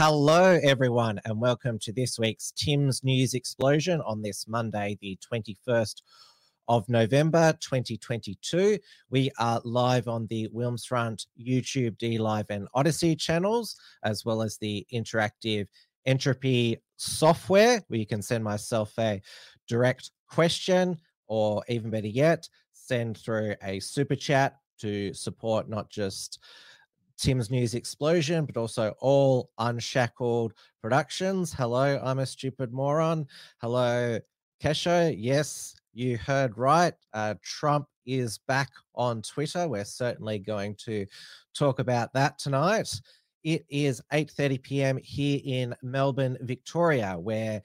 Hello, everyone, and welcome to this week's Tim's News Explosion on this Monday, the 21st of November 2022. We are live on the Wilmsfront, YouTube, D Live, and Odysee channels, as well as the interactive entropy software where you can send myself a direct question, or even better yet, send through a super chat to support not just Tim's News Explosion, but also all Unshackled Productions. Hello, I'm a stupid moron. Hello, Kesho. Yes, you heard right. Uh, Trump is back on Twitter. We're certainly going to talk about that tonight. It is 8:30 p.m. here in Melbourne, Victoria, where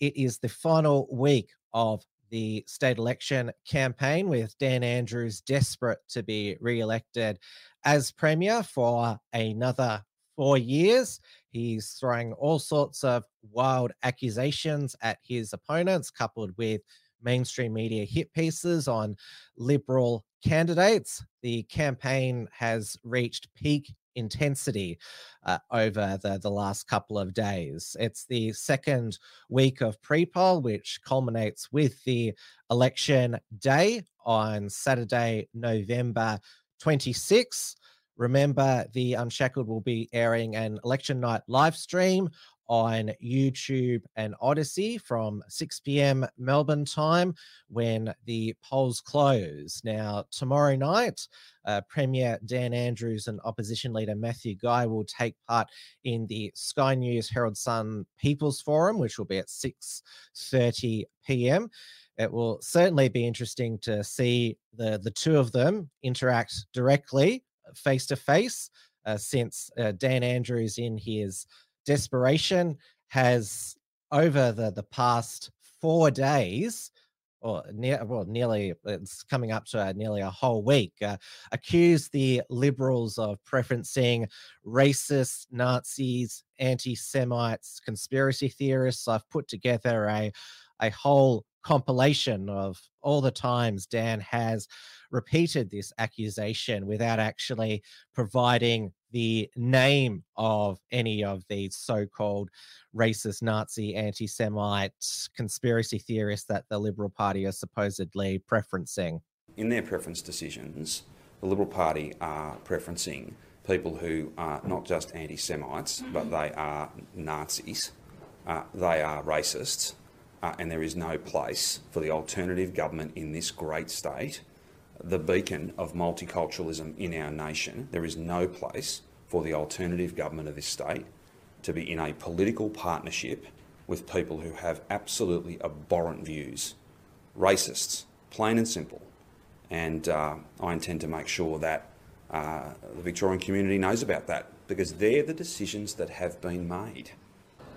it is the final week of the state election campaign with Dan Andrews desperate to be re-elected as premier for another four years. He's throwing all sorts of wild accusations at his opponents, coupled with mainstream media hit pieces on liberal candidates. The campaign has reached peak intensity uh, over the, the last couple of days. It's the second week of pre poll, which culminates with the election day on Saturday, November 26. Remember, the Unshackled will be airing an election night live stream on YouTube and Odysee from 6 p.m. Melbourne time when the polls close. Now, tomorrow night, uh, Premier Dan Andrews and opposition leader Matthew Guy will take part in the Sky News Herald Sun People's Forum, which will be at 6:30 p.m. It will certainly be interesting to see the the two of them interact directly, face to face, since uh, Dan Andrews, in his desperation, has over the the past four days or near, well, nearly it's coming up to uh, nearly a whole week, uh, accused the liberals of preferencing racists, Nazis, anti-Semites, conspiracy theorists. I've put together a a whole compilation of all the times Dan has repeated this accusation without actually providing the name of any of these so-called racist, Nazi, anti-Semite conspiracy theorists that the Liberal Party are supposedly preferencing. In their preference decisions, the Liberal Party are preferencing people who are not just anti-Semites, but they are Nazis, uh, they are racists, uh, and there is no place for the alternative government in this great state, the beacon of multiculturalism in our nation. There is no place for the alternative government of this state to be in a political partnership with people who have absolutely abhorrent views, racists, plain and simple. And uh, I intend to make sure that uh, the Victorian community knows about that because they're the decisions that have been made.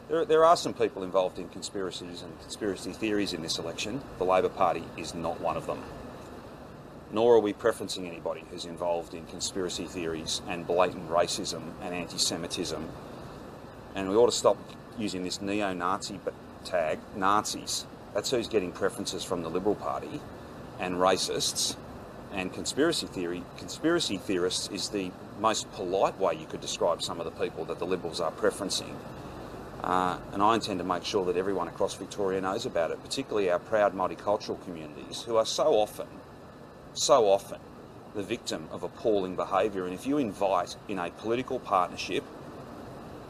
There, there, are some people involved in conspiracies and conspiracy theories in this election. The Labor Party is not one of them. Nor are we preferencing anybody who's involved in conspiracy theories and blatant racism and anti Semitism. And we ought to stop using this neo Nazi tag, Nazis. That's who's getting preferences from the Liberal Party and racists. And conspiracy theory, conspiracy theorists is the most polite way you could describe some of the people that the Liberals are preferencing. Uh, and I intend to make sure that everyone across Victoria knows about it, particularly our proud multicultural communities who are so often, so often the victim of appalling behaviour. And if you invite in a political partnership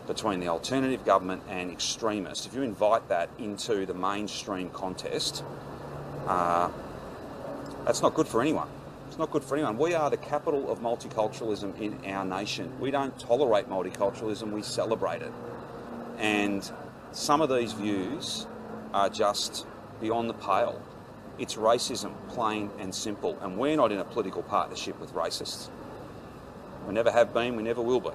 between the alternative government and extremists, if you invite that into the mainstream contest, uh, that's not good for anyone. It's not good for anyone. We are the capital of multiculturalism in our nation. We don't tolerate multiculturalism, we celebrate it. And some of these views are just beyond the pale. It's racism, plain and simple. And we're not in a political partnership with racists. We never have been, we never will be.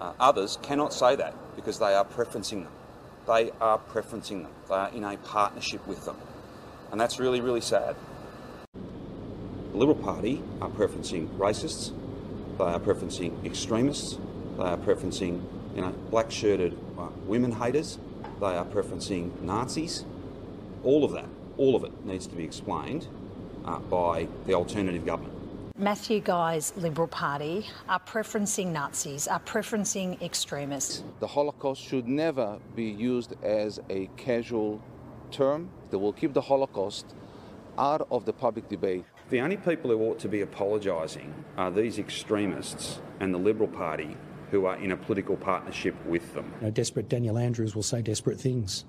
Uh, others cannot say that because they are preferencing them. They are preferencing them. They are in a partnership with them. And that's really, really sad. The Liberal Party are preferencing racists, they are preferencing extremists, they are preferencing you know, black shirted uh, women haters, they are preferencing Nazis. All of that, all of it needs to be explained uh, by the alternative government. Matthew Guy's Liberal Party are preferencing Nazis, are preferencing extremists. The Holocaust should never be used as a casual term that will keep the Holocaust out of the public debate. The only people who ought to be apologising are these extremists and the Liberal Party who are in a political partnership with them. You know, desperate Daniel Andrews will say desperate things.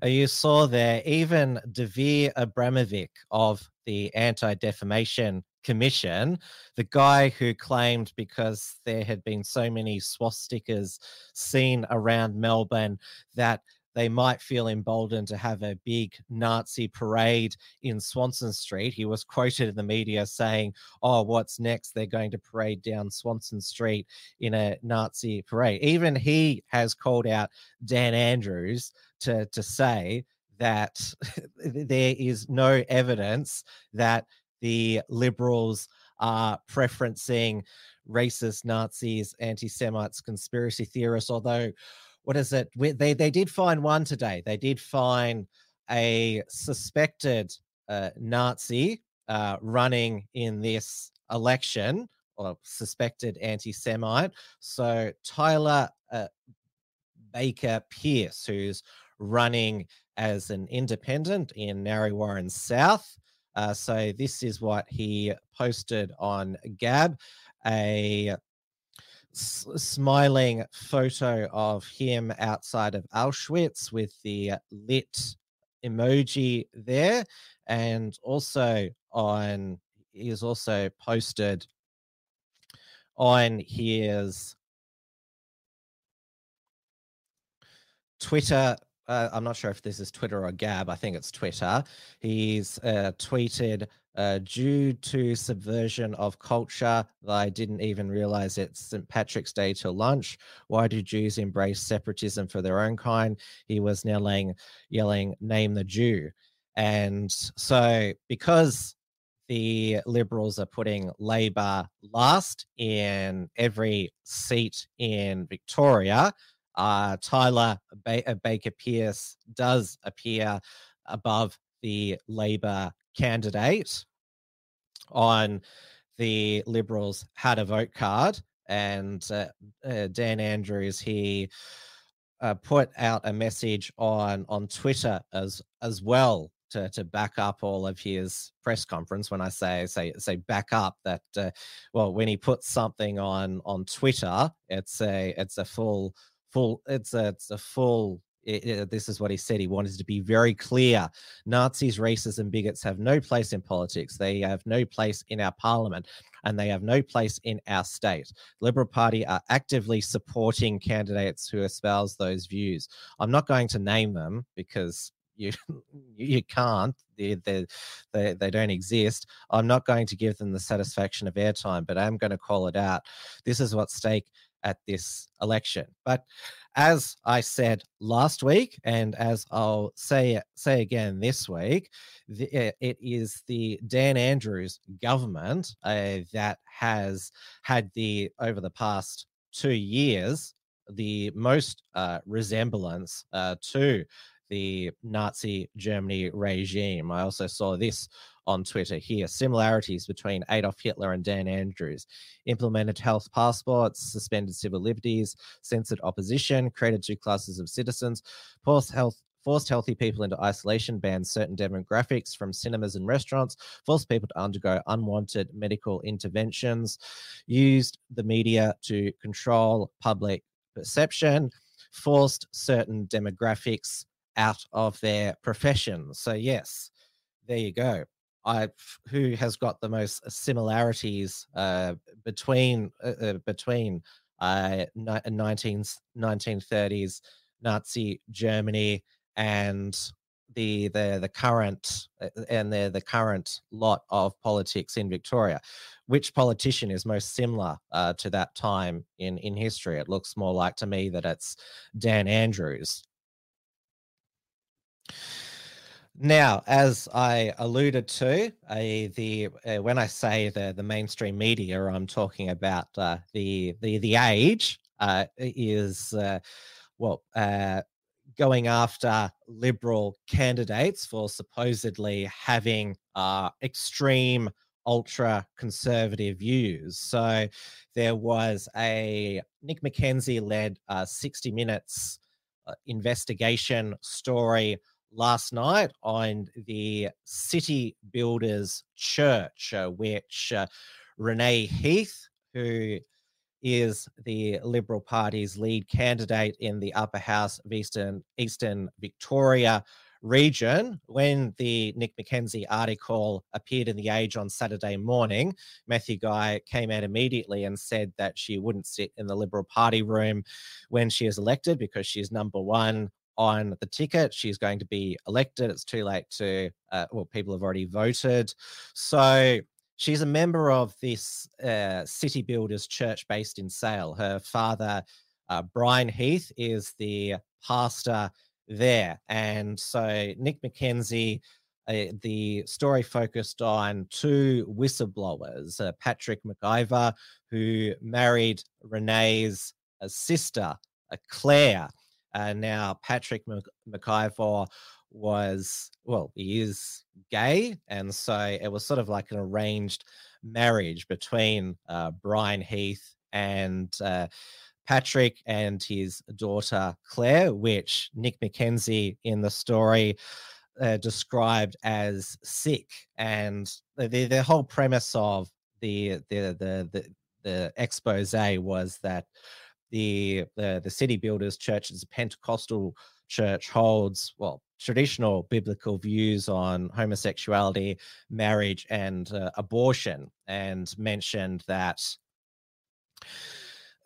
Uh, you saw there even Dvir Abramovich of the Anti Defamation Commission, the guy who claimed because there had been so many swastikas seen around Melbourne that they might feel emboldened to have a big Nazi parade in Swanston Street. He was quoted in the media saying, Oh, what's next? They're going to parade down Swanston Street in a Nazi parade. Even he has called out Dan Andrews to, to say that there is no evidence that the liberals are preferencing racist Nazis, anti Semites, conspiracy theorists, although what is it? They they did find one today. They did find a suspected uh, Nazi uh, running in this election or suspected anti-Semite. So Tyler uh, Baker Pierce, who's running as an independent in Narre Warren South. Uh, so this is what he posted on Gab, a s- smiling photo of him outside of Auschwitz with the lit emoji there, and also on he is also posted on his Twitter. Uh, I'm not sure if this is Twitter or Gab. I think it's Twitter. He's uh, tweeted uh, due to subversion of culture. I didn't even realize it's St. Patrick's Day till lunch. Why do Jews embrace separatism for their own kind? He was laying, yelling, name the Jew. And so, because the Liberals are putting Labor last in every seat in Victoria, uh, Tyler ba- Baker Pierce does appear above the Labor candidate on the Liberals had a vote card, and uh, uh, Dan Andrews he uh, put out a message on on Twitter as as well to, to back up all of his press conference. When I say say say back up, that uh, well, when he puts something on on Twitter, it's a it's a full full it's a it's a full it, it, uh, this is what he said. He wanted to be very clear. Nazis, racists, and bigots have no place in politics. They have no place in our parliament, and they have no place in our state. Liberal Party are actively supporting candidates who espouse those views. I'm not going to name them because you you can't. They, they, they, they don't exist. I'm not going to give them the satisfaction of airtime, but I'm going to call it out. This is what's at stake at this election. But as I said last week, and as I'll say say again this week, the, eh, it is the Dan Andrews government uh, that has had the over the past two years the most uh, resemblance uh, to the Nazi Germany regime. I also saw this on Twitter here. Similarities between Adolf Hitler and Dan Andrews. Implemented health passports, suspended civil liberties, censored opposition, created two classes of citizens, forced health forced healthy people into isolation, banned certain demographics from cinemas and restaurants, forced people to undergo unwanted medical interventions, used the media to control public perception, forced certain demographics out of their professions. So, yes, there you go. I who has got the most similarities uh, between uh, uh between uh, 19, 1930s Nazi Germany and the the the current uh, and the the current lot of politics in Victoria. Which politician is most similar uh, to that time in in history? It looks more like to me that it's Dan Andrews. Now, as I alluded to, the uh, when I say the the mainstream media, I'm talking about uh, the the the age uh, is uh, well uh, going after liberal candidates for supposedly having extreme ultra conservative views. So there was a Nick McKenzie led 60 Minutes investigation story last night on the City Builders Church, uh, which uh, Renee Heath, who is the Liberal Party's lead candidate in the upper house of Eastern, Eastern Victoria region. When the Nick McKenzie article appeared in The Age on Saturday morning, Matthew Guy came out immediately and said that she wouldn't sit in the Liberal Party room when she is elected because she's number one on the ticket. She's going to be elected. It's too late to, uh, well, people have already voted. So she's a member of this uh, City Builders Church based in Sale. Her father, uh, Brian Heath, is the pastor there. And so Nick McKenzie. Uh, the story focused on two whistleblowers, uh, Patrick McIver, who married Renee's uh, sister, uh, Claire, uh, now, Patrick McIvor was, well, he is gay. And so it was sort of like an arranged marriage between uh, Brian Heath and uh, Patrick and his daughter Claire, which Nick McKenzie in the story uh, described as sick. And the, the whole premise of the, the, the, the, the expose was that the the, the city builders church is a pentecostal church holds well traditional biblical views on homosexuality marriage and uh, abortion and mentioned that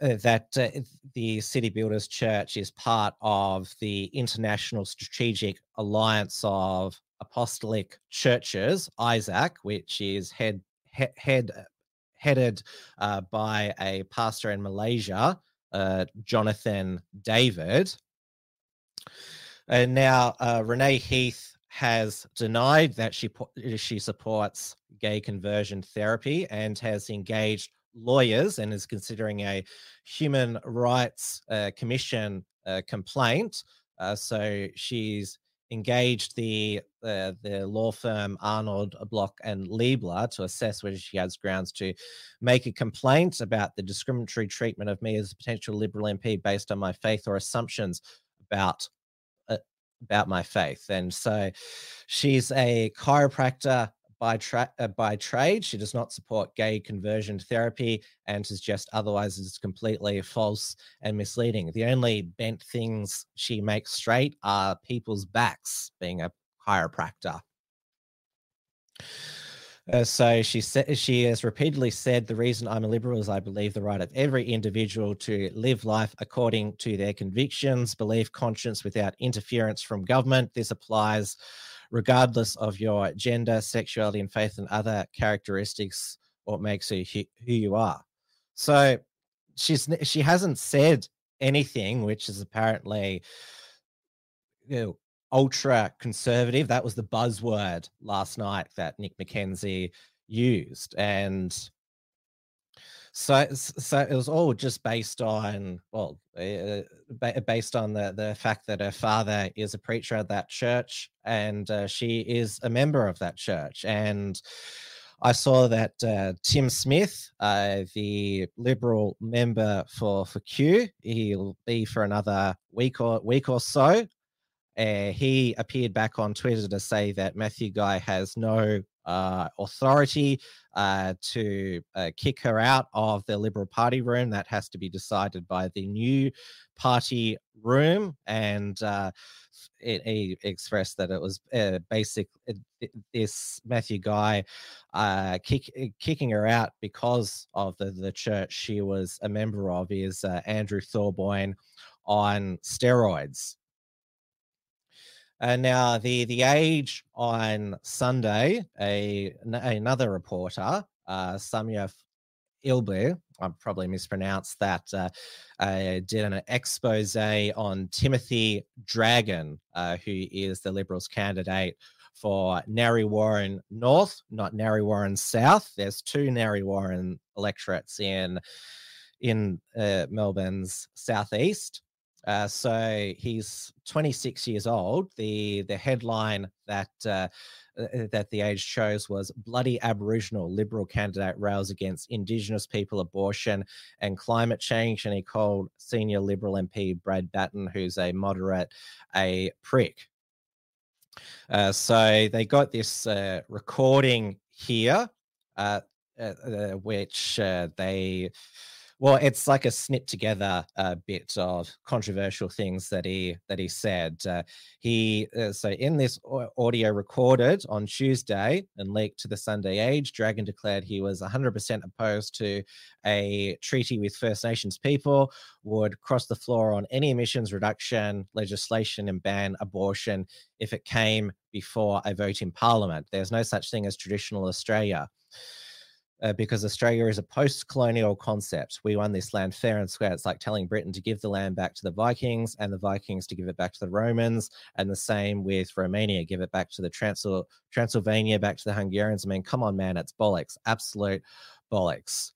uh, that uh, the City Builders Church is part of the International Strategic Alliance of Apostolic Churches, ISAC, which is head he, head headed uh, by a pastor in Malaysia uh, Jonathan David. And now uh, Renee Heath has denied that she she supports gay conversion therapy and has engaged lawyers and is considering a human rights uh, commission uh, complaint. Uh, so she's engaged the uh, the law firm Arnold Bloch and Leibler to assess whether she has grounds to make a complaint about the discriminatory treatment of me as a potential Liberal MP based on my faith or assumptions about uh, about my faith. And so she's a chiropractor by tra- uh, by trade. She does not support gay conversion therapy and just otherwise is completely false and misleading. The only bent things she makes straight are people's backs, being a chiropractor. Uh, so she she has repeatedly said the reason I'm a liberal is I believe the right of every individual to live life according to their convictions, belief, conscience, without interference from government. This applies regardless of your gender, sexuality, and faith, and other characteristics, what makes you who you are. So she's she hasn't said anything which is apparently you know ultra conservative. That was the buzzword last night that Nick McKenzie used, and so, so it was all just based on well, uh, based on the the fact that her father is a preacher at that church, and uh, she is a member of that church. And I saw that uh, Tim Smith, uh, the Liberal member for for Kew, he'll be for another week or week or so. Uh, he appeared back on Twitter to say that Matthew Guy has no uh, authority uh, to uh, kick her out of the Liberal Party room. That has to be decided by the new party room. And uh, it, he expressed that it was uh, basic. this Matthew Guy uh, kick, kicking her out because of the, the church she was a member of is Andrew Thorburn on steroids. Uh, now, the the age on Sunday, a another reporter, uh, Samia Ilbe, I probably mispronounced that, uh, uh, did an expose on Timothy Dragan, uh, who is the Liberals candidate for Narre Warren North, not Narre Warren South. There's two Narre Warren electorates in in uh, Melbourne's southeast. Uh, so he's 26 years old. The the headline that uh, uh, that the age chose was bloody Aboriginal Liberal candidate rails against Indigenous people abortion and climate change, and he called senior Liberal MP Brad Battin, who's a moderate, a prick. Uh, so they got this uh, recording here, uh, uh which they well, it's like a snip together uh, bit of controversial things that he that he said. Uh, he uh, so in this audio recorded on Tuesday and leaked to the Sunday Age, Dragan declared he was 100% opposed to a treaty with First Nations people, would cross the floor on any emissions reduction legislation and ban abortion if it came before a vote in Parliament. There's no such thing as traditional Australia uh, because Australia is a post colonial concept. We won this land fair and square. It's like telling Britain to give the land back to the Vikings and the Vikings to give it back to the Romans, and the same with Romania, give it back to the Transyl- Transylvania, back to the Hungarians. I mean, come on, man, it's bollocks, absolute bollocks.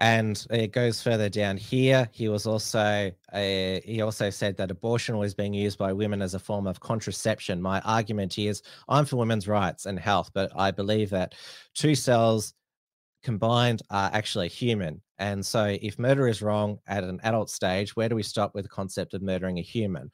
And it goes further down here. He was also a, he also said that abortion was being used by women as a form of contraception. My argument is I'm for women's rights and health, but I believe that two cells combined are actually human. And so if murder is wrong at an adult stage, where do we stop with the concept of murdering a human?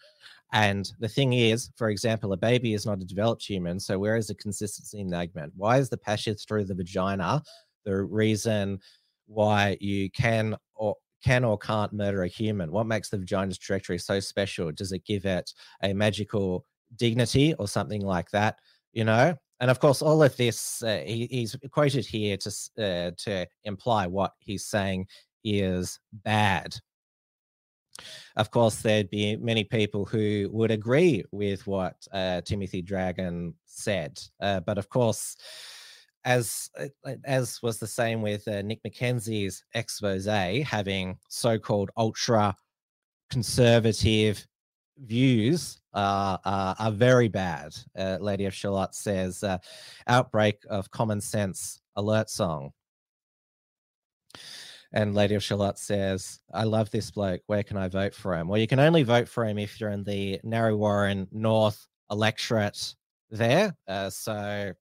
And the thing is, for example, a baby is not a developed human. So where is the consistency in the argument? Why is the passage through the vagina the reason why you can or can or can't murder a human? What makes the vagina's trajectory so special? Does it give it a magical dignity or something like that? You know, and of course, all of this uh, he, he's quoted here to uh, to imply what he's saying is bad. Of course, there'd be many people who would agree with what uh, Timothy Dragan said, uh, but of course as uh, as was the same with uh, Nick McKenzie's expose, having so-called ultra conservative views uh, uh, are very bad. Uh, Lady of Shalott says, uh, "Outbreak of common sense alert song." And Lady of Shalott says, I love this bloke. Where can I vote for him? Well, you can only vote for him if you're in the Narre Warren North electorate there. Uh, so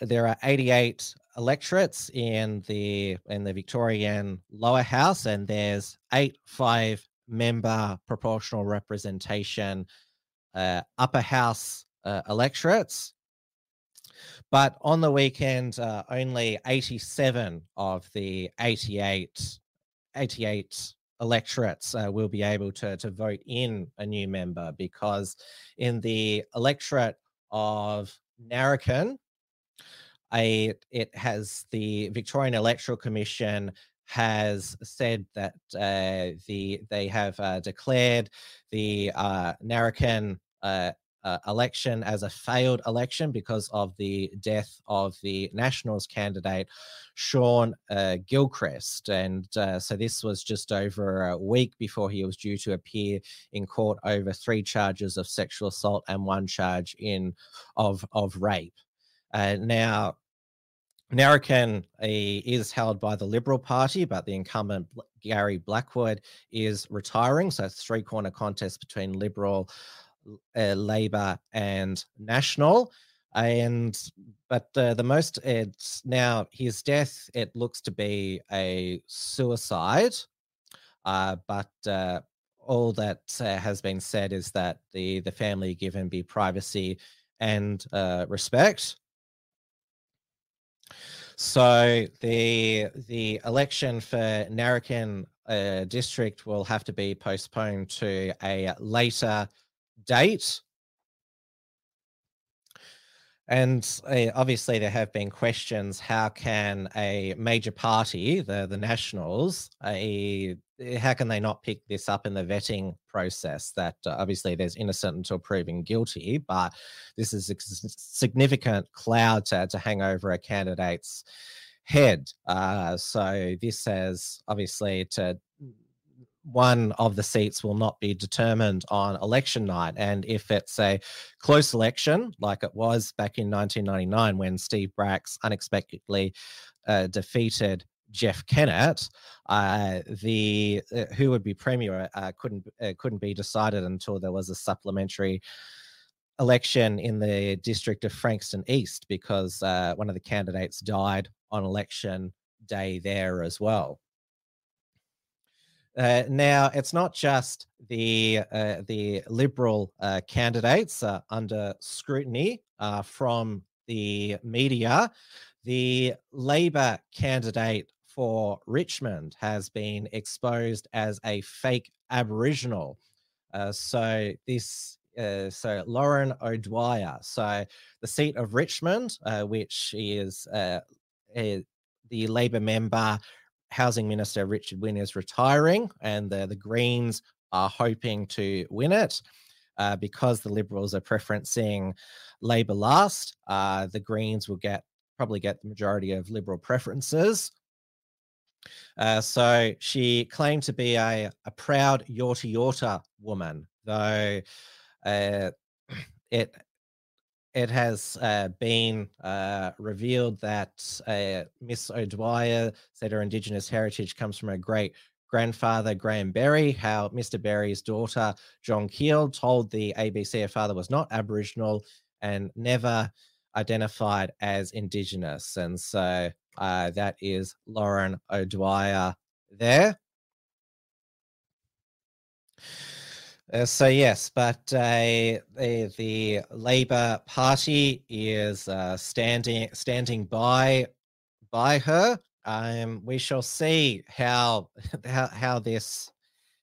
there are 88 electorates in the in the Victorian lower house, and there's eight five member proportional representation uh, upper house uh, electorates. But on the weekend, uh, only 87 of the 88, 88 electorates uh, will be able to, to vote in a new member because in the electorate of Narracan, a, it has the Victorian Electoral Commission has said that uh, the they have uh, declared the uh, uh, uh, election as a failed election because of the death of the Nationals candidate Sean uh, Gilchrist, and so this was just over a week before he was due to appear in court over three charges of sexual assault and one charge in of of rape. Uh, now. Narracan is held by the Liberal Party, but the incumbent Gary Blackwood is retiring. So it's three corner contest between Liberal, uh, Labor and National. And but uh, the most it's now his death. It looks to be a suicide, uh, but uh, all that uh, has been said is that the the family given be privacy and uh, respect. So the the election for Narracan uh, district will have to be postponed to a later date. And uh, obviously, there have been questions: How can a major party, the the Nationals, a how can they not pick this up in the vetting process? That uh, obviously there's innocent until proven guilty, but this is a significant cloud to, to hang over a candidate's head. Uh, so this says obviously to one of the seats will not be determined on election night. And if it's a close election, like it was back in 1999 when Steve Bracks unexpectedly uh, defeated Jeff Kennett, uh, the uh, who would be premier uh, couldn't uh, couldn't be decided until there was a supplementary election in the district of Frankston East because uh, one of the candidates died on election day there as well. Uh, now, it's not just the the Liberal candidates under scrutiny from the media. The Labor candidate for Richmond has been exposed as a fake Aboriginal. Uh, so this, uh, so Lauren O'Dwyer. So the seat of Richmond, uh, which is uh, a, the Labor member, Housing Minister Richard Wynne is retiring, and the, the Greens are hoping to win it. Uh, because the Liberals are preferencing Labor last, uh, the Greens will get probably get the majority of Liberal preferences. Uh, so she claimed to be a, a proud Yorta Yorta woman, though uh, it it has uh, been uh, revealed that uh, Miss O'Dwyer said her Indigenous heritage comes from her great grandfather Graham Berry. How Mr. Berry's daughter John Keel told the ABC her father was not Aboriginal and never identified as Indigenous, and so uh, that is Lauren O'Dwyer there. Uh, so yes, but uh, the, the Labor Party is uh, standing standing by by her. Um, we shall see how how how this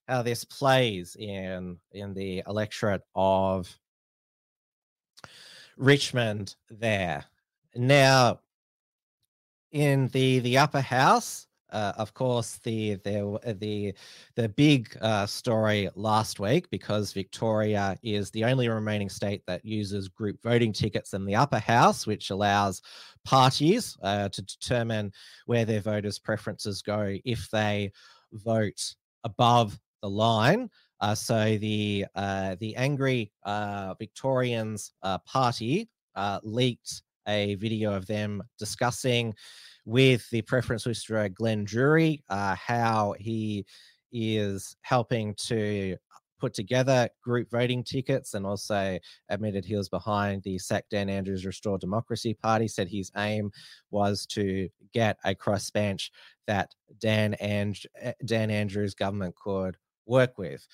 how this plays in in the electorate of Richmond. There now, in the the upper house uh, of course the the the the big uh, story last week because Victoria is the only remaining state that uses group voting tickets in the upper house, which allows parties uh, to determine where their voters' preferences go if they vote above the line. Uh, so the uh, the angry uh, Victorians party leaked a video of them discussing with the preference lister Glenn Druery, uh, how he is helping to put together group voting tickets and also admitted he was behind the Sack Dan Andrews Restore Democracy Party, said his aim was to get a crossbench that Dan, and- eh, Dan Andrews government could work with.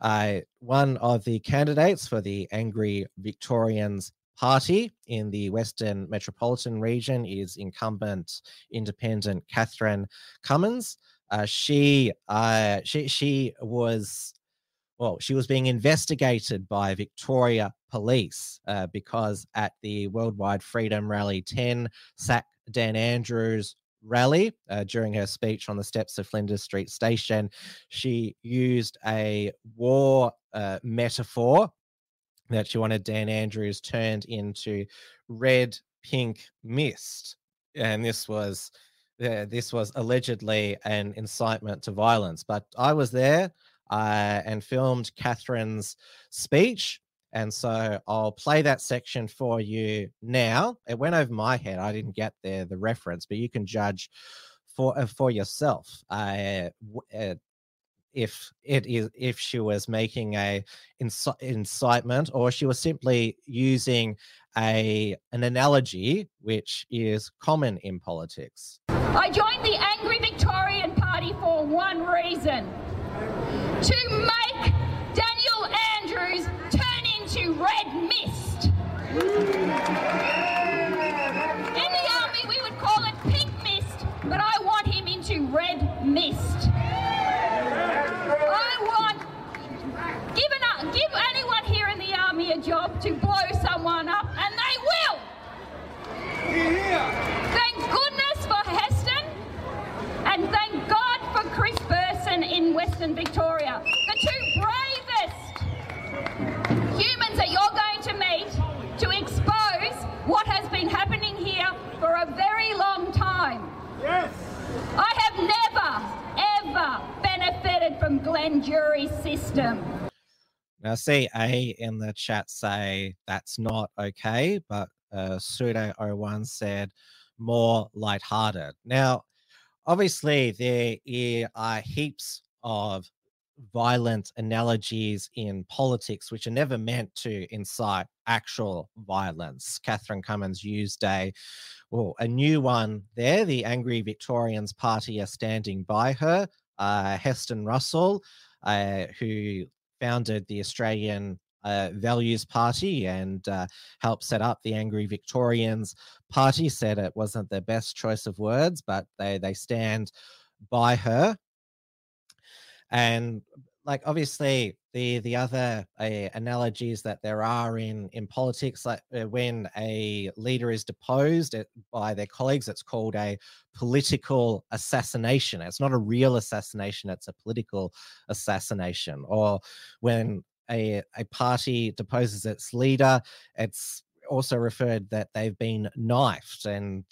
Uh, one of the candidates for the Angry Victorians party in the Western Metropolitan region is incumbent independent Catherine Cumming. Uh, she uh, she she was well, she was being investigated by Victoria Police uh, because at the Worldwide Freedom Rally 10, Sack Dan Andrews rally uh, during her speech on the steps of Flinders Street Station, she used a war uh, metaphor that she wanted Dan Andrews turned into red pink mist, and this was uh, this was allegedly an incitement to violence. But I was there uh, and filmed Catherine's speech. And so I'll play that section for you now. It went over my head. I didn't get there the reference, but you can judge for uh, for yourself. Uh, uh, if it is if she was making a inci- incitement or she was simply using a an analogy which is common in politics. I joined the Angry Victorian Party for one reason to make Daniel Andrews turn into red mist. In the army, we would call it pink mist, but I want him into red mist. give anyone here in the army a job to blow someone up, and they will. Here. Thank goodness for Heston, and thank God for Chris Burson in Western Victoria. The two bravest humans that you're going to meet to expose what has been happening here for a very long time. Yes. I have never, ever benefited from Glenn Druery's system. Now, see A in the chat say that's not okay, but uh, Sudo01 said more lighthearted. Now, obviously, there are heaps of violent analogies in politics which are never meant to incite actual violence. Catherine Cumming used a well, a new one there. The Angry Victorians Party are standing by her. Uh, Heston Russell, uh, who founded the Australian uh, Values Party and uh, helped set up the Angry Victorians Party, said it wasn't the best choice of words, but they they stand by her. And like obviously the the other uh, analogies that there are in in politics like uh, when a leader is deposed uh, by their colleagues it's called a political assassination. It's not a real assassination it's a political assassination. Or when a, a party deposes its leader it's also referred that they've been knifed, and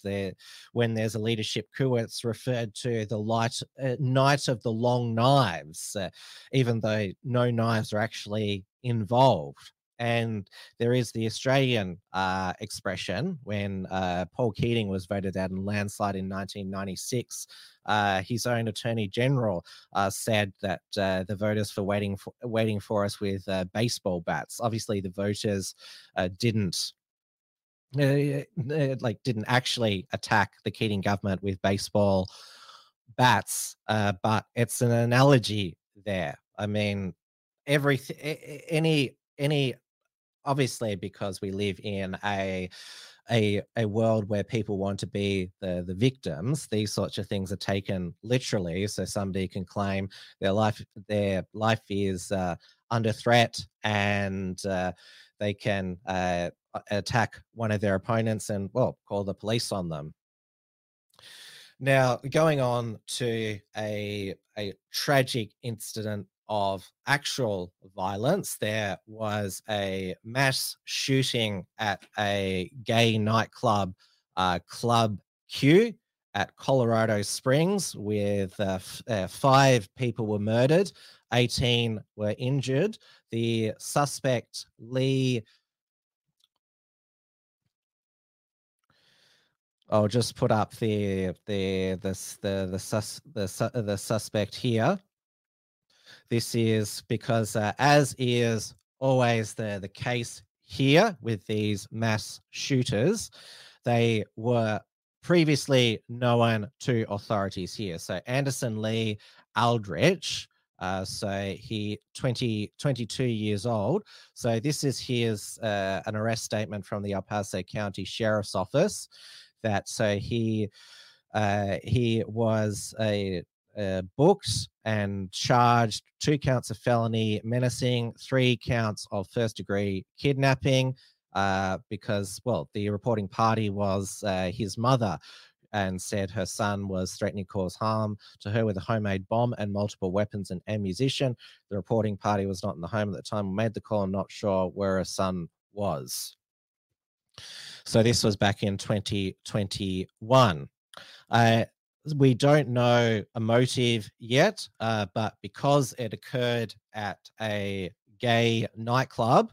when there's a leadership coup, it's referred to the light uh, night of the long knives, uh, even though no knives are actually involved. And there is the Australian uh, expression when uh, Paul Keating was voted out in landslide in 1996. Uh, his own Attorney General uh, said that uh, the voters for waiting for waiting for us with uh, baseball bats. Obviously, the voters didn't uh, like didn't actually attack the Keating government with baseball bats, uh, but it's an analogy there. I mean, every any, any, obviously, because we live in a a a world where people want to be the the victims these sorts of things are taken literally so somebody can claim their life their life is uh, under threat and uh, they can uh, attack one of their opponents and, well, call the police on them. Now, going on to a, a tragic incident of actual violence, there was a mass shooting at a gay nightclub, uh, Club Q, at Colorado Springs, with uh, f- uh, five people were murdered, 18 were injured. The suspect, Lee I'll just put up the the the the the sus the the suspect here. This is because, uh, as is always the the case here with these mass shooters, they were previously known to authorities here. So Anderson Lee Aldrich, uh, so he 20, 22 years old. So this is his uh, an arrest statement from the El Paso County Sheriff's Office that. So he uh, he was a, a booked and charged two counts of felony menacing, three counts of first degree kidnapping. Uh, because well, the reporting party was uh, his mother, and said her son was threatening to cause harm to her with a homemade bomb and multiple weapons and ammunition. The reporting party was not in the home at the time, made the call, not sure where her son was. So this was back in 2021. Uh, we don't know a motive yet, uh, but because it occurred at a gay nightclub,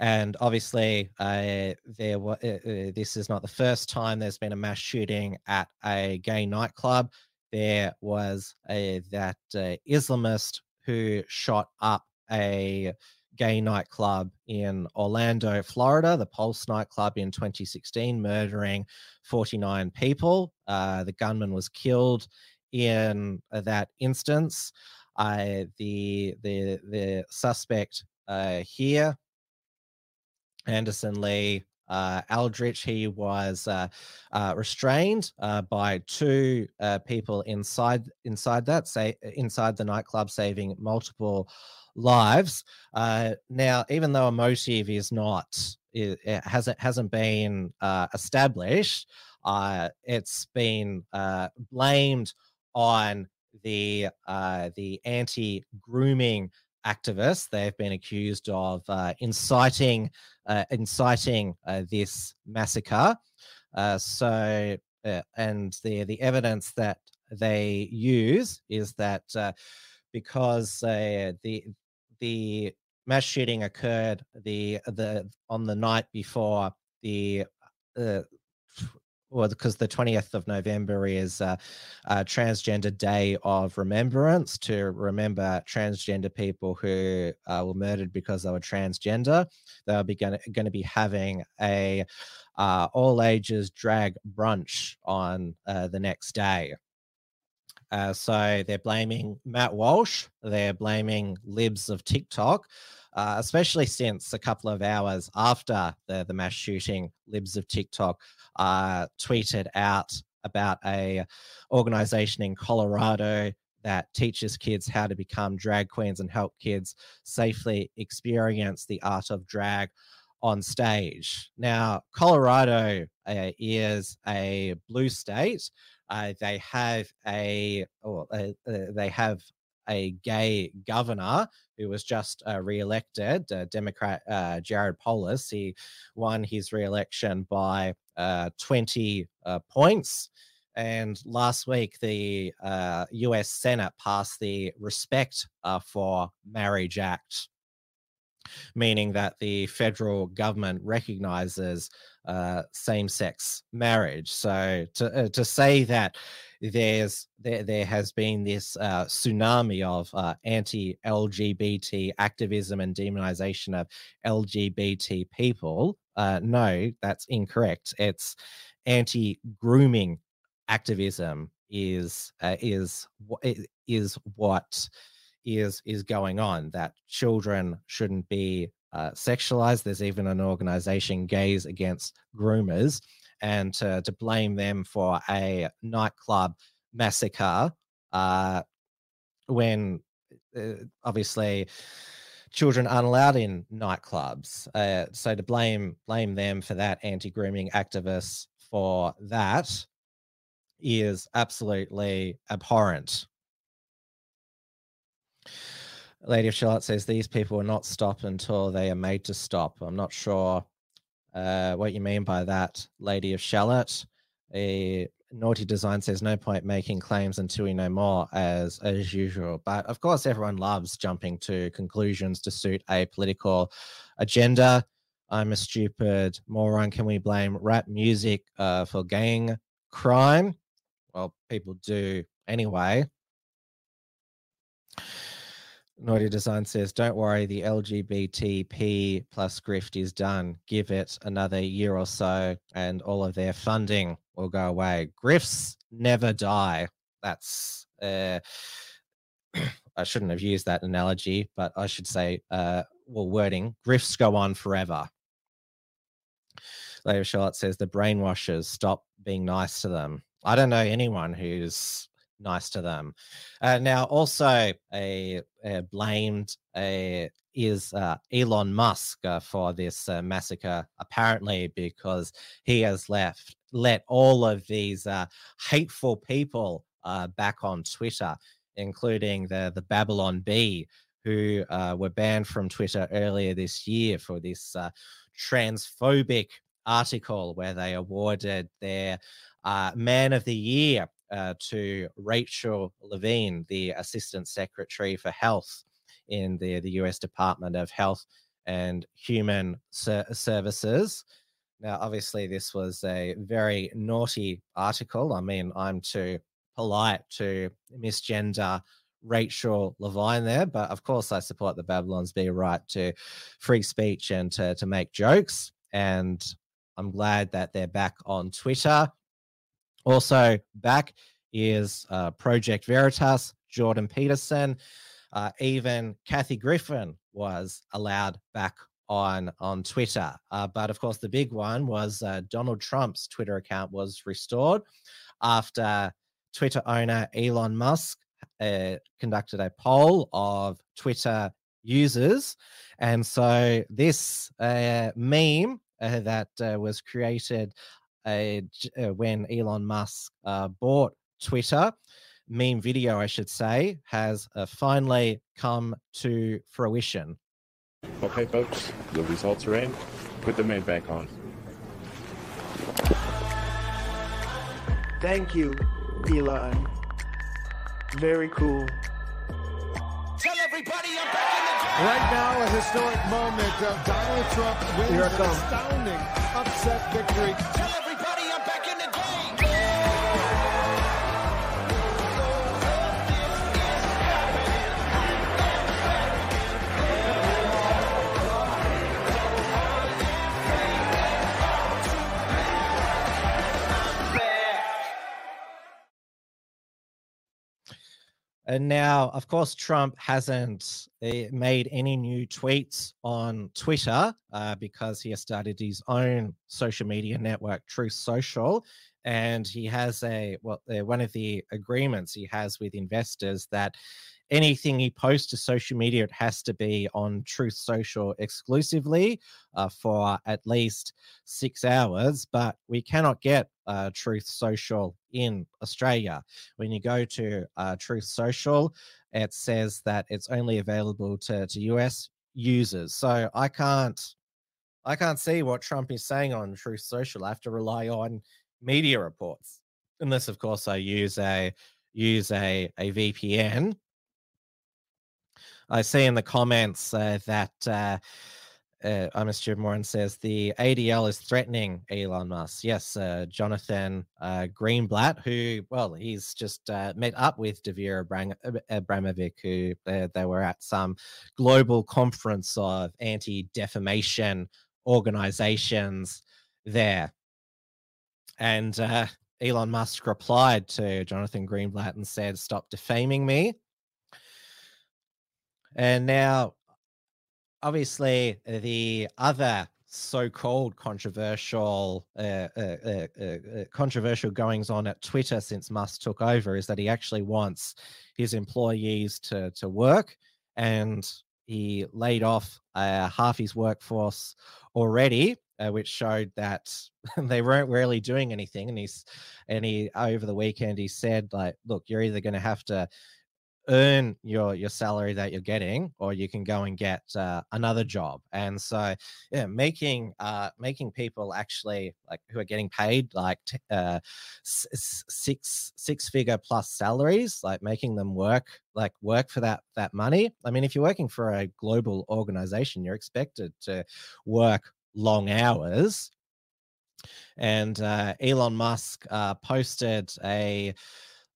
and obviously, uh, there uh, uh, this is not the first time there's been a mass shooting at a gay nightclub. There was a that uh, Islamist who shot up a gay nightclub in Orlando, Florida, the Pulse nightclub in 2016, murdering 49 people. Uh, the gunman was killed in uh, that instance. Uh, the the the suspect uh, here, Anderson Lee uh, Aldrich, he was uh, uh, restrained by two people inside inside that say inside the nightclub, saving multiple lives. Uh, now, even though a motive is not, it, it hasn't hasn't been uh, established, uh, it's been uh, blamed on the uh, the anti grooming activists. They've been accused of uh, inciting inciting this massacre. so, and the the evidence that they use is that because uh, the the mass shooting occurred the the on the night before the uh, well, because the 20th of November is uh, a Transgender Day of Remembrance to remember transgender people who uh, were murdered because they were transgender. They'll be going to be having a uh, all ages drag brunch on uh, the next day. Uh, so they're blaming Matt Walsh. They're blaming libs of TikTok. Uh, especially since a couple of hours after the, the mass shooting, libs of TikTok uh, tweeted out about a organization in Colorado that teaches kids how to become drag queens and help kids safely experience the art of drag on stage. Now, Colorado uh, is a blue state. Uh, they have a, or, uh, uh, they have a gay governor who was just uh, re-elected, uh, Democrat uh, Jared Polis. He won his re-election by uh, 20 uh, points. And last week, the US Senate passed the Respect for Marriage Act, meaning that the federal government recognizes same sex marriage. So to, to say that there's there, there has been this uh, tsunami of uh, anti-LGBT activism and demonization of LGBT people. Uh, no, that's incorrect. It's anti-grooming activism is uh, is is what is is going on. That children shouldn't be uh, sexualized. There's even an organization, Gays Against Groomers, and to, to blame them for a nightclub massacre uh, when uh, obviously children aren't allowed in nightclubs. Uh, so to blame blame them for that, anti-grooming activists for that is absolutely abhorrent. Lady of Charlotte says these people will not stop until they are made to stop. I'm not sure uh, what you mean by that, Lady of Charlotte. A naughty design says no point making claims until we know more, as as usual. But of course, everyone loves jumping to conclusions to suit a political agenda. I'm a stupid moron. Can we blame rap music uh, for gang crime? Well, people do anyway. Naughty Design says, "Don't worry, the LGBTP plus grift is done. Give it another year or so, and all of their funding will go away. Grifts never die. That's uh, I shouldn't have used that analogy, but I should say, uh, well, wording. Grifts go on forever." Lady Charlotte says, "The brainwashers stop being nice to them." I don't know anyone who's nice to them. Uh, now, also a, a blamed a, is uh, Elon Musk uh, for this uh, massacre, apparently because he has left let all of these uh, hateful people uh, back on Twitter, including the the Babylon Bee, who were banned from Twitter earlier this year for this transphobic article where they awarded their uh, Man of the Year uh, to Rachel Levine, the Assistant Secretary for Health in the, the US Department of Health and Human Ser- Services. Now, obviously, this was a very naughty article. I mean, I'm too polite to misgender Rachel Levine there, but of course, I support the Babylon Bee's right to free speech and to, to make jokes. And I'm glad that they're back on Twitter also back is uh, Project Veritas, Jordan Peterson, uh, even Kathy Griffin was allowed back on on Twitter. Uh, but of course, the big one was uh, Donald Trump's Twitter account was restored after Twitter owner Elon Musk uh, conducted a poll of Twitter users, and so this uh, meme that was created uh, when Elon Musk uh, bought Twitter, meme video, I should say, has uh, finally come to fruition. Okay, folks, the results are in. Put the man back on. Thank you, Elon. Very cool. Right now, a historic moment. Uh, Donald Trump wins an astounding upset victory. And now, of course, Trump hasn't uh, made any new tweets on Twitter uh, because he has started his own social media network, Truth Social. And he has a, well, uh, one of the agreements he has with investors that anything he posts to social media, it has to be on Truth Social exclusively uh, for at least six hours. But we cannot get uh, Truth Social in Australia. When you go to uh, Truth Social, it says that it's only available to, to US users. So I can't I can't see what Trump is saying on Truth Social. I have to rely on media reports. Unless of course I use a use a, a VPN. I see in the comments uh, that uh, uh, I'm Stuart Moran says the ADL is threatening Elon Musk. Yes, uh, Jonathan uh, Greenblatt, who, well, he's just uh, met up with Dvir Abram- Abramovich, who they were at some global conference of anti defamation organizations there. And Elon Musk replied to Jonathan Greenblatt and said, Stop defaming me. And now, obviously, the other so-called controversial uh, uh, uh, uh, uh, controversial goings on at Twitter since Musk took over is that he actually wants his employees to to work, and he laid off uh, half his workforce already, which showed that they weren't really doing anything. And he's and he over the weekend he said like, look, you're either going to have to earn your your salary that you're getting or you can go and get uh, another job. And so yeah making uh making people actually like who are getting paid like t- uh six six figure plus salaries like making them work like work for that that money. I mean if you're working for a global organization you're expected to work long hours. And uh, elon musk uh, posted a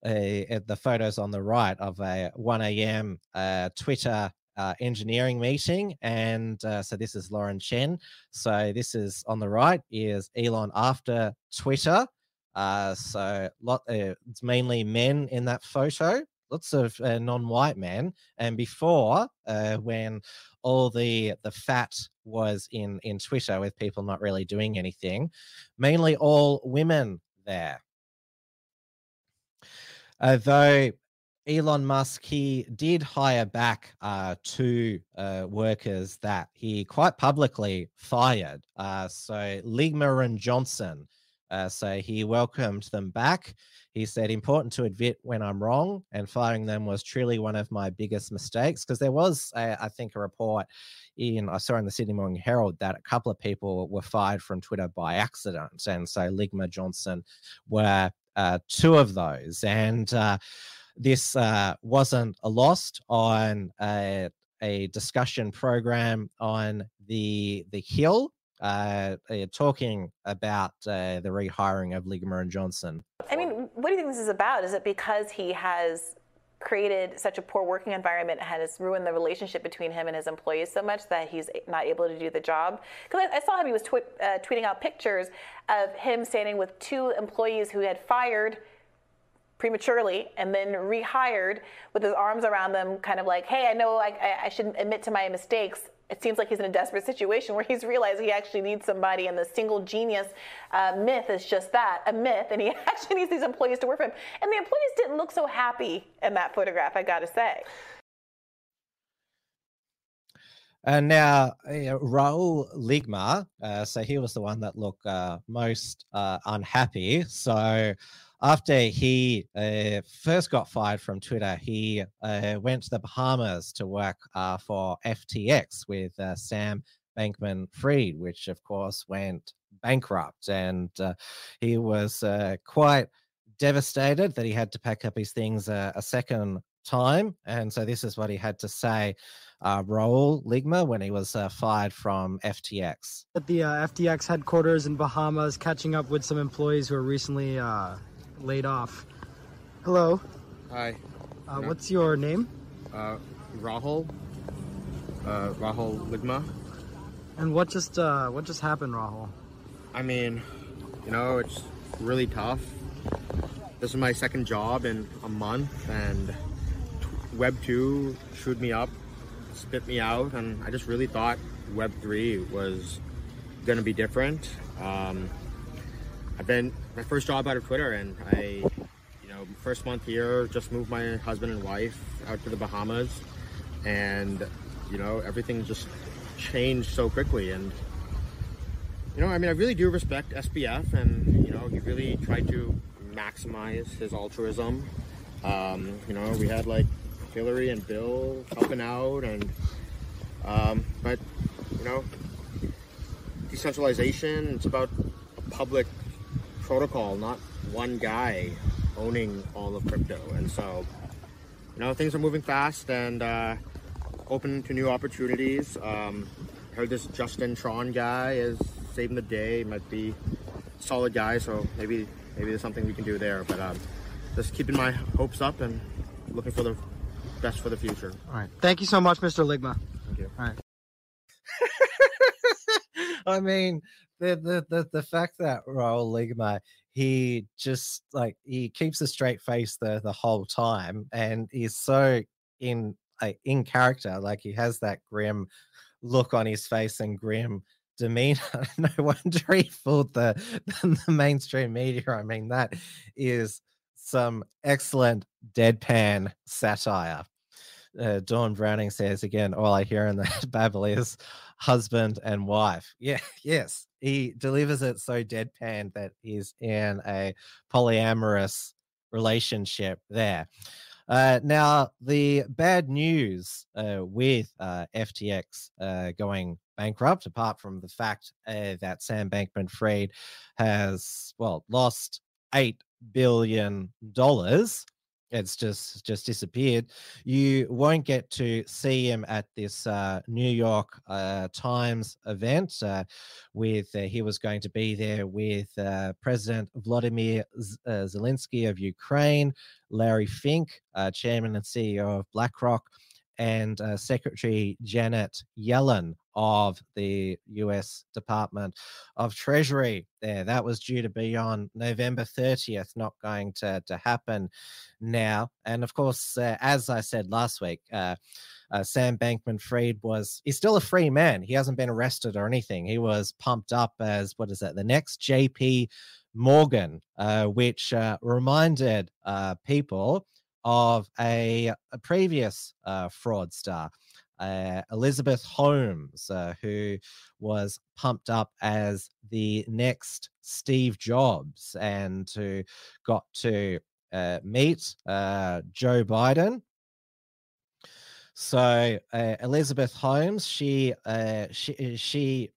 at the photos on the right of a 1 a.m. Uh, Twitter uh, engineering meeting. And uh, so this is Lauren Chen. So this is on the right is Elon after Twitter. Uh, so lot, uh, it's mainly men in that photo. Lots of uh, non-white men, and before uh, when all the the fat was in in Twitter with people not really doing anything, mainly all women there. Uh, though Elon Musk, he did hire back uh, two uh, workers that he quite publicly fired. Uh, so Ligma and Johnson. Uh, so he welcomed them back. He said, important to admit when I'm wrong, and firing them was truly one of my biggest mistakes. Because there was, a, I think, a report in, I saw in the Sydney Morning Herald that a couple of people were fired from Twitter by accident. And so Ligma Johnson were uh, two of those. And uh, this uh, wasn't a lost on a, a discussion program on the the Hill, uh, uh, talking about uh, the rehiring of Ligma and Johnson. I mean, what do you think this is about? Is it because he has created such a poor working environment and has ruined the relationship between him and his employees so much that he's not able to do the job? Because I, I, saw him, he was twi- uh, tweeting out pictures of him standing with two employees who had fired prematurely and then rehired with his arms around them, kind of like, hey, I know I, I, shouldn't admit to my mistakes. It seems like he's in a desperate situation where he's realized he actually needs somebody, and the single genius uh, myth is just that a myth, and he actually needs these employees to work for him. And the employees didn't look so happy in that photograph, I gotta say. And now uh, Rahul Ligma, uh, so he was the one that looked uh, most uh, unhappy. So after he uh, first got fired from Twitter, he uh, went to the Bahamas to work for FTX with Sam Bankman Fried, which of course went bankrupt. And he was quite devastated that he had to pack up his things a second time. And so this is what he had to say, uh, Rahul Ligma, when he was uh, fired from FTX. At the uh, FTX headquarters in Bahamas, catching up with some employees who were recently uh, laid off. Hello. Hi. Uh, what's your name? Uh, Rahul. Uh, Rahul Ligma. And what just uh, what just happened, Rahul? I mean, you know, it's really tough. This is my second job in a month, and Web 2 chewed me up, spit me out, and I just really thought Web 3 was going to be different. Um, I've been my first job out of Twitter, and I, you know, first month here, just moved my husband and wife out to the Bahamas, and you know, everything just changed so quickly. And you know, I mean, I really do respect SBF, and you know, he really tried to maximize his altruism. Um, you know, we had like Hillary and Bill helping out, and um, but you know, decentralization. It's about public protocol, not one guy owning all of crypto. And so, you know, things are moving fast and uh, open to new opportunities. Um, heard this Justin Tron guy is saving the day. Might be solid guy, so maybe maybe there's something we can do there. But um, just keeping my hopes up and looking for the best for the future. All right. Thank you so much, Mr. Ligma. Thank you. All right. I mean, the the the, the fact that Rahul Ligma he just like he keeps a straight face the the whole time, and he's so in like in character, like he has that grim look on his face and grim demeanor. no wonder he fooled the the mainstream media. I mean, that is some excellent deadpan satire. Uh, Dawn Browning says again, all I hear in that babble is husband and wife. Yeah, yes, he delivers it so deadpan that he's in a polyamorous relationship there. Uh, now, the bad news uh, with uh, FTX uh, going bankrupt, apart from the fact uh, that Sam Bankman Fried has, well, lost $8 billion it's just just disappeared. You won't get to see him at this uh, new york uh, times event uh, with uh, he was going to be there with uh, president vladimir uh, zelensky of ukraine larry fink chairman and ceo of blackrock and uh, Secretary Janet Yellen of the US Department of Treasury. There, that was due to be on November 30th, not going to, to happen now. And of course, uh, as I said last week, uh, uh, Sam Bankman Fried was, he's still a free man. He hasn't been arrested or anything. He was pumped up as, what is that, the next JP Morgan, uh, which uh, reminded people of a, a previous uh, fraudster, uh, Elizabeth Holmes, uh, who was pumped up as the next Steve Jobs and who got to uh, meet uh, Joe Biden. So uh, Elizabeth Holmes, she she she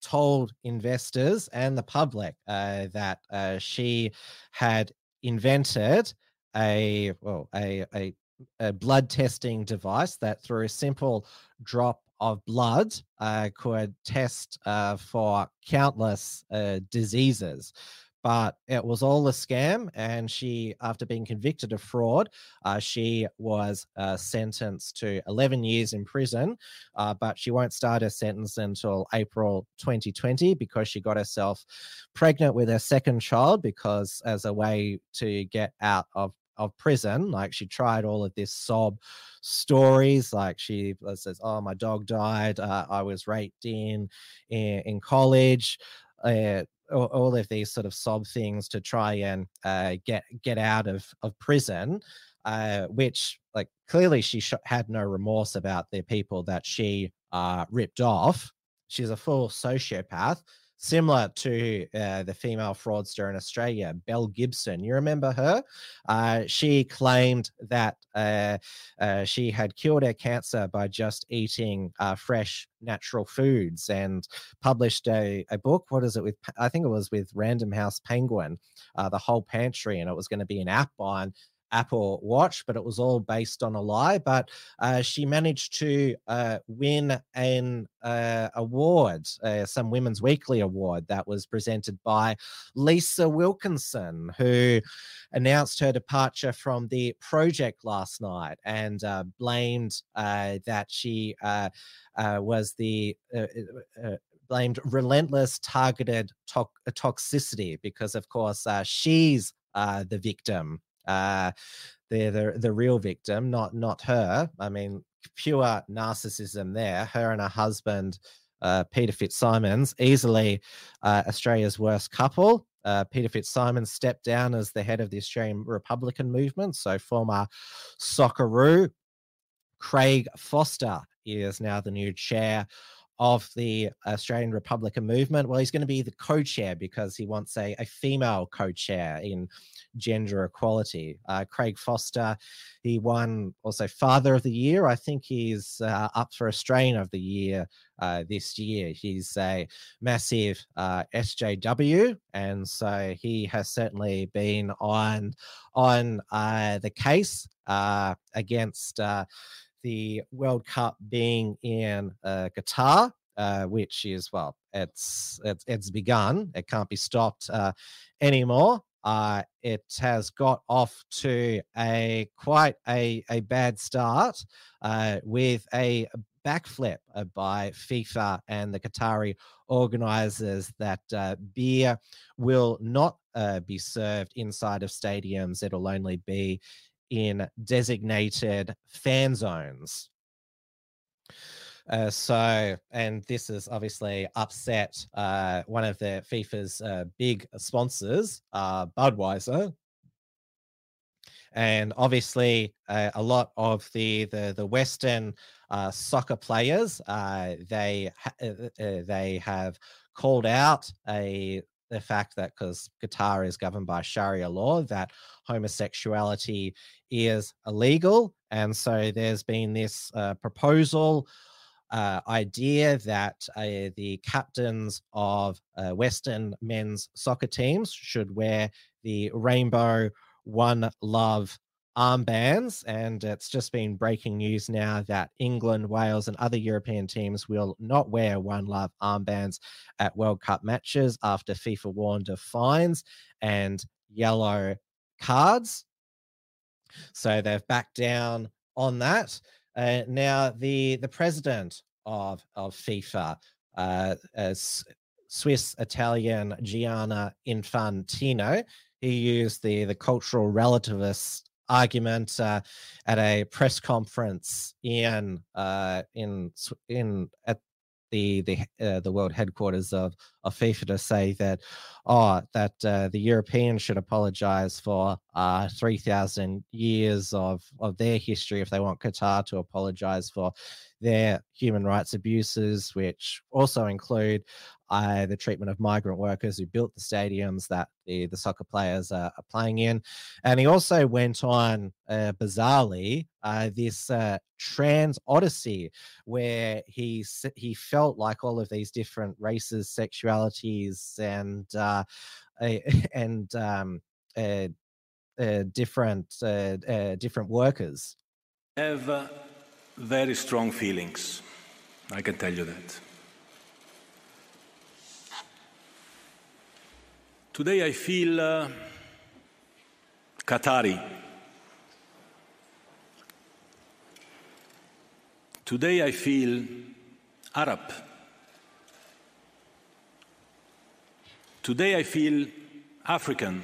told investors and the public that she had invented a well a, a a blood testing device that through a simple drop of blood uh, could test uh, for countless uh, diseases. But it was all a scam and she after being convicted of fraud uh, she was uh, sentenced to 11 years in prison uh, but she won't start her sentence until april 2020 because she got herself pregnant with her second child because as a way to get out of of prison. Like she tried all of this sob stories. Like she uh, says, "Oh, my dog died. Uh, I was raped in in, in college." Uh, all, of these sort of sob things to try and uh, get get out of of prison, uh, which like clearly she sh- had no remorse about the people that she uh, ripped off. She's a full sociopath similar to uh, the female fraudster in Australia, Belle Gibson. You remember her? Uh, she claimed that uh, uh she had cured her cancer by just eating uh, fresh natural foods and published a, a book. What is it with? I think it was with Random House Penguin, uh, The Whole Pantry, and it was going to be an app on Apple Watch, but it was all based on a lie. But uh, she managed to uh, win an uh, award, uh, some Women's Weekly award that was presented by Lisa Wilkinson, who announced her departure from the project last night and uh, blamed uh, that she was the blamed relentless targeted to- toxicity because, of course, uh, she's uh, the victim. Uh, they're the the real victim, not not her. I mean, pure narcissism there. Her and her husband, uh, Peter Fitzsimons, easily uh, Australia's worst couple. Uh, Peter Fitzsimons stepped down as the head of the Australian Republican movement. So former Socceroo Craig Foster is now the new chair of the Australian Republican movement. Well, he's going to be the co chair because he wants a, a female co chair in gender equality. Uh, Craig Foster, he won also Father of the Year. I think he's uh, up for Australian of the Year uh, this year. He's a massive uh, SJW, and so he has certainly been on on uh, the case uh, against the World Cup being in uh, Qatar, uh, which is well, it's it's it's begun. It can't be stopped uh, anymore. Uh, it has got off to a quite a a bad start uh, with a backflip uh, by FIFA and the Qatari organizers that uh, beer will not uh, be served inside of stadiums. It'll only be in designated fan zones. Uh, so, and this is obviously upset uh, one of the FIFA's uh, big sponsors, uh, Budweiser, and obviously uh, a lot of the the, the Western uh, soccer players they ha- they have called out a the fact that because Qatar is governed by Sharia law, that homosexuality is illegal. And so there's been this uh, proposal. Uh, idea that uh, the captains of uh, Western men's soccer teams should wear the rainbow one love armbands. And it's just been breaking news now that England, Wales, and other European teams will not wear One Love armbands at World Cup matches after FIFA warned of fines and yellow cards. So they've backed down on that. Uh, now, the, the president of, of FIFA, uh, Swiss Italian Gianni Infantino, he used the, the cultural relativist argument uh, at a press conference in uh, in in at the the uh, the world headquarters of of FIFA to say that oh that uh, the Europeans should apologize for uh, three thousand years of of their history if they want Qatar to apologize for their human rights abuses, which also include uh, the treatment of migrant workers who built the stadiums that the, the soccer players are, are playing in. And he also went on, uh, bizarrely, uh, this uh, trans odyssey where he he felt like all of these different races, sexualities, and uh, and um, uh, different different workers. Have very strong feelings. I can tell you that. Today I feel uh, Qatari. Today I feel Arab. Today I feel African.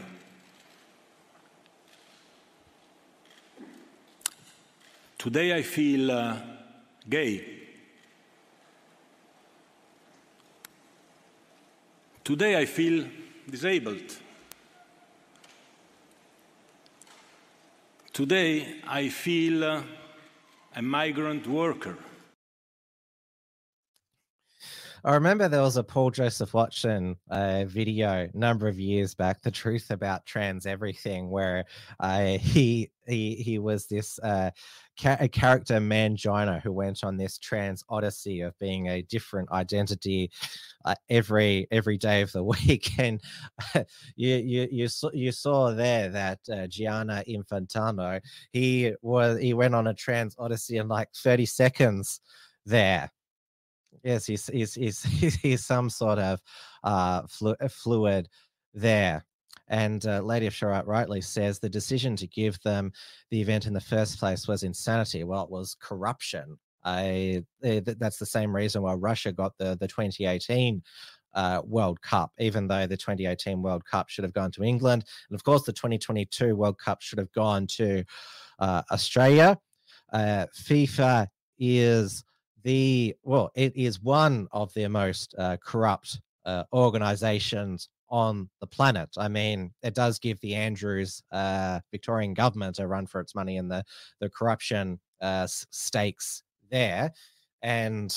Today I feel uh, gay. Today I feel disabled. Today I feel a migrant worker. I remember there was a Paul Joseph Watson uh, video number of years back, "The Truth About Trans Everything," where uh, he he he was this uh, ca- character Mangina who went on this trans odyssey of being a different identity uh, every every day of the week, and you you you saw, you saw there that uh, Gianni Infantino he was he went on a trans odyssey in like thirty seconds there yes he's he's he's, he's some sort of uh flu- fluid there and uh, Lady of Charlotte rightly says the decision to give them the event in the first place was insanity. Well, it was corruption. I eh, that's the same reason why Russia got the the 2018 uh, World Cup, even though the 2018 World Cup should have gone to England, and of course the 2022 World Cup should have gone to uh, Australia. Uh, FIFA is the well, it is one of the most uh, corrupt uh, organizations on the planet. I mean, it does give the Andrews uh, Victorian government a run for its money in the the corruption uh, stakes there, and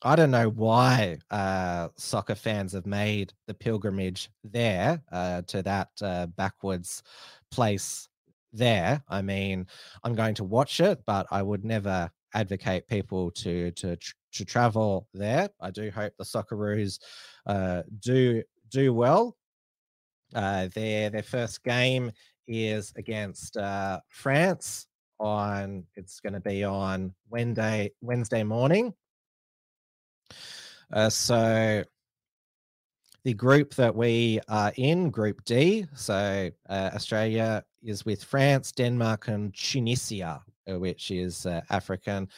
I don't know why uh, soccer fans have made the pilgrimage there uh, to that uh, backwards place there. I mean, I'm going to watch it, but I would never advocate people to to to travel there. I do hope the Socceroos uh, do do well. Uh, their their first game is against uh, France on. It's going to be on Wednesday Wednesday morning. Uh, so the group that we are in, Group D, so uh, Australia is with France, Denmark, and Tunisia, which is uh, African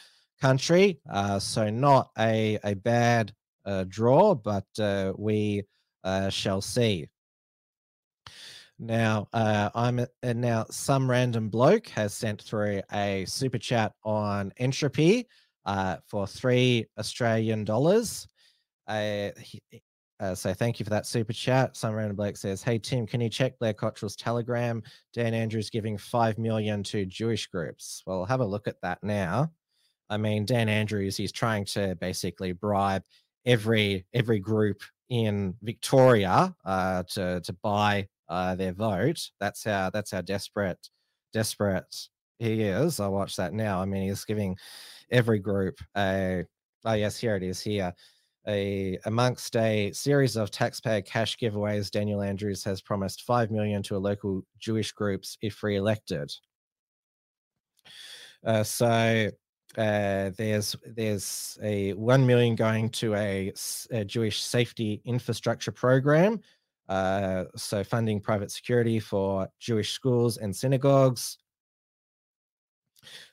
country. Uh, so not a a bad uh, draw, but uh, we uh, shall see. Now, uh, I'm uh, now some random bloke has sent through a super chat on Entropy uh, for three Australian dollars. Uh, uh, so thank you for that super chat. Some random bloke says, "Hey Tim, can you check Blair Cottrell's Telegram? Dan Andrews giving five million to Jewish groups. Well, have a look at that now. I mean, Dan Andrews, he's trying to basically bribe every every group in Victoria uh, to to buy uh, their vote. That's how that's how desperate desperate he is. I watch that now. I mean, he's giving every group a oh yes, here it is here. A amongst a series of taxpayer cash giveaways, Daniel Andrews has promised five million to a local Jewish groups if re-elected. Uh, so uh, there's there's a one million going to a, a Jewish safety infrastructure program, uh, so funding private security for Jewish schools and synagogues.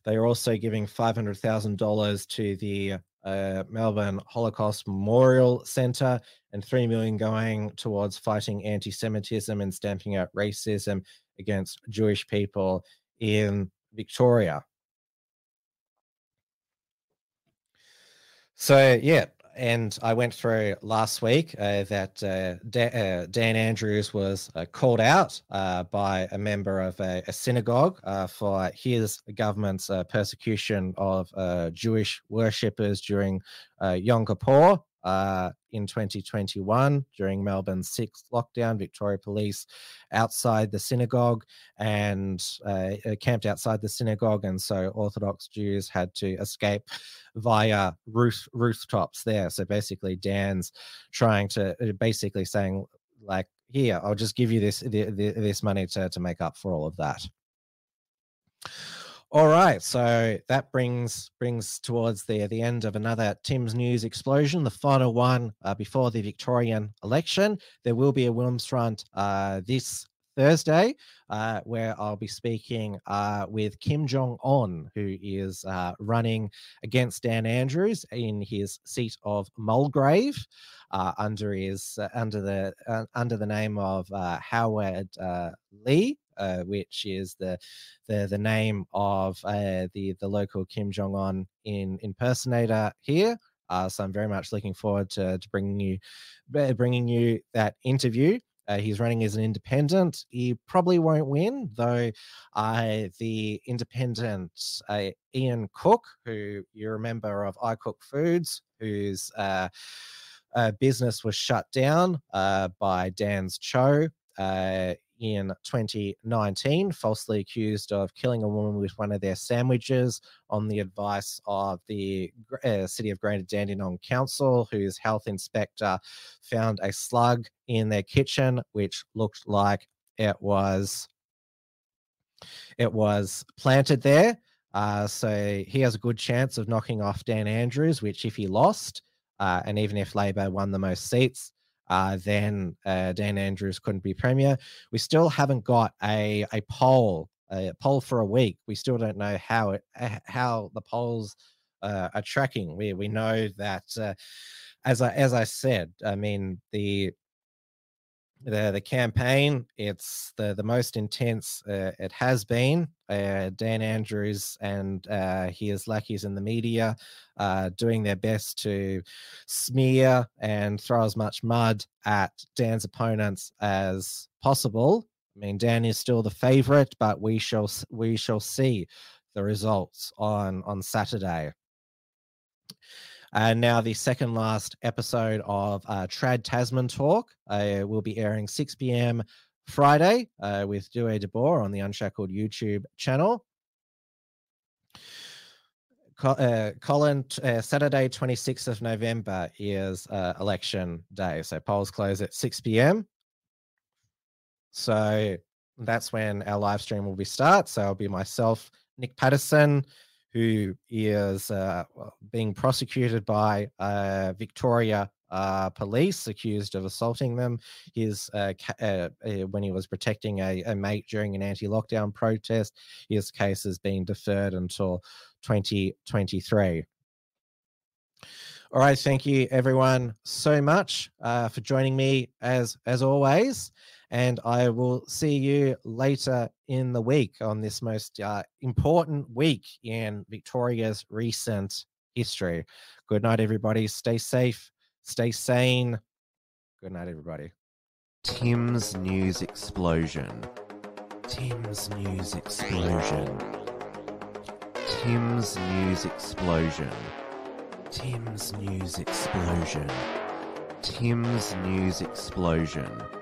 They are also giving five hundred thousand dollars to the uh, Melbourne Holocaust Memorial Centre and three million going towards fighting anti-Semitism and stamping out racism against Jewish people in Victoria. So yeah, and I went through last week uh, that uh, Dan, uh, Dan, Andrews was uh, called out uh, by a member of a, a synagogue for his government's persecution of Jewish worshippers during Yom Kippur uh, in 2021 during Melbourne's sixth lockdown. Victoria Police outside the synagogue and uh, camped outside the synagogue, and so Orthodox Jews had to escape via roof rooftops there. So basically, Dan's trying to uh, basically saying like, "Here, I'll just give you this this money to to make up for all of that." All right, so that brings brings towards the the end of another Tim's News explosion, the final one uh, before the Victorian election. There will be a Wilmsfront uh, this Thursday, uh, where I'll be speaking uh, with Kim Jong Un, who is uh, running against Dan Andrews in his seat of Mulgrave, uh, under his uh, under the uh, under the name of Howard Lee uh, which is the the the name of uh, the the local Kim Jong Un in impersonator here. Uh, so I'm very much looking forward to, to bringing you bringing you that interview. Uh, he's running as an independent. He probably won't win, though. Uh, the independent uh, Ian Cook, who you remember of I Cook Foods, whose uh, uh, business was shut down uh, by Dan's Cho in 2019, falsely accused of killing a woman with one of their sandwiches on the advice of the uh, City of Greater Dandenong Council, whose health inspector found a slug in their kitchen, which looked like it was it was planted there. Uh, so he has a good chance of knocking off Dan Andrews, which if he lost, uh, and even if Labor won the most seats, uh, then uh, Dan Andrews couldn't be premier. We still haven't got a a poll a poll for a week. We still don't know how it how the polls uh, are tracking. We we know that uh, as I as I said, I mean the the the campaign it's the the most intense uh, it has been uh, dan andrews and uh, his lackeys in the media uh, doing their best to smear and throw as much mud at dan's opponents as possible. I mean dan is still the favorite but we shall we shall see the results on on saturday and now the second last episode of uh, Trad Tasman Talk uh, will be airing 6 p.m. Friday uh, with Dieuwe de Boer on the Unshackled YouTube channel. Uh, Colin, uh, Saturday, 26th of November is uh, election day. So polls close at 6 p.m. So that's when our live stream will be start. So it'll be myself, Nick Patterson, who is uh, being prosecuted by uh, Victoria uh, police, accused of assaulting them. His uh, ca- uh, when he was protecting a, a mate during an anti-lockdown protest, his case is being deferred until 2023. All right, thank you everyone so much uh, for joining me as as always and I will see you later in the week on this most uh, important week in Victoria's recent history. Good night, everybody. Stay safe, stay sane. Good night, everybody. Tim's News Explosion. Tim's News Explosion. Tim's News Explosion. Tim's News Explosion. Tim's News Explosion.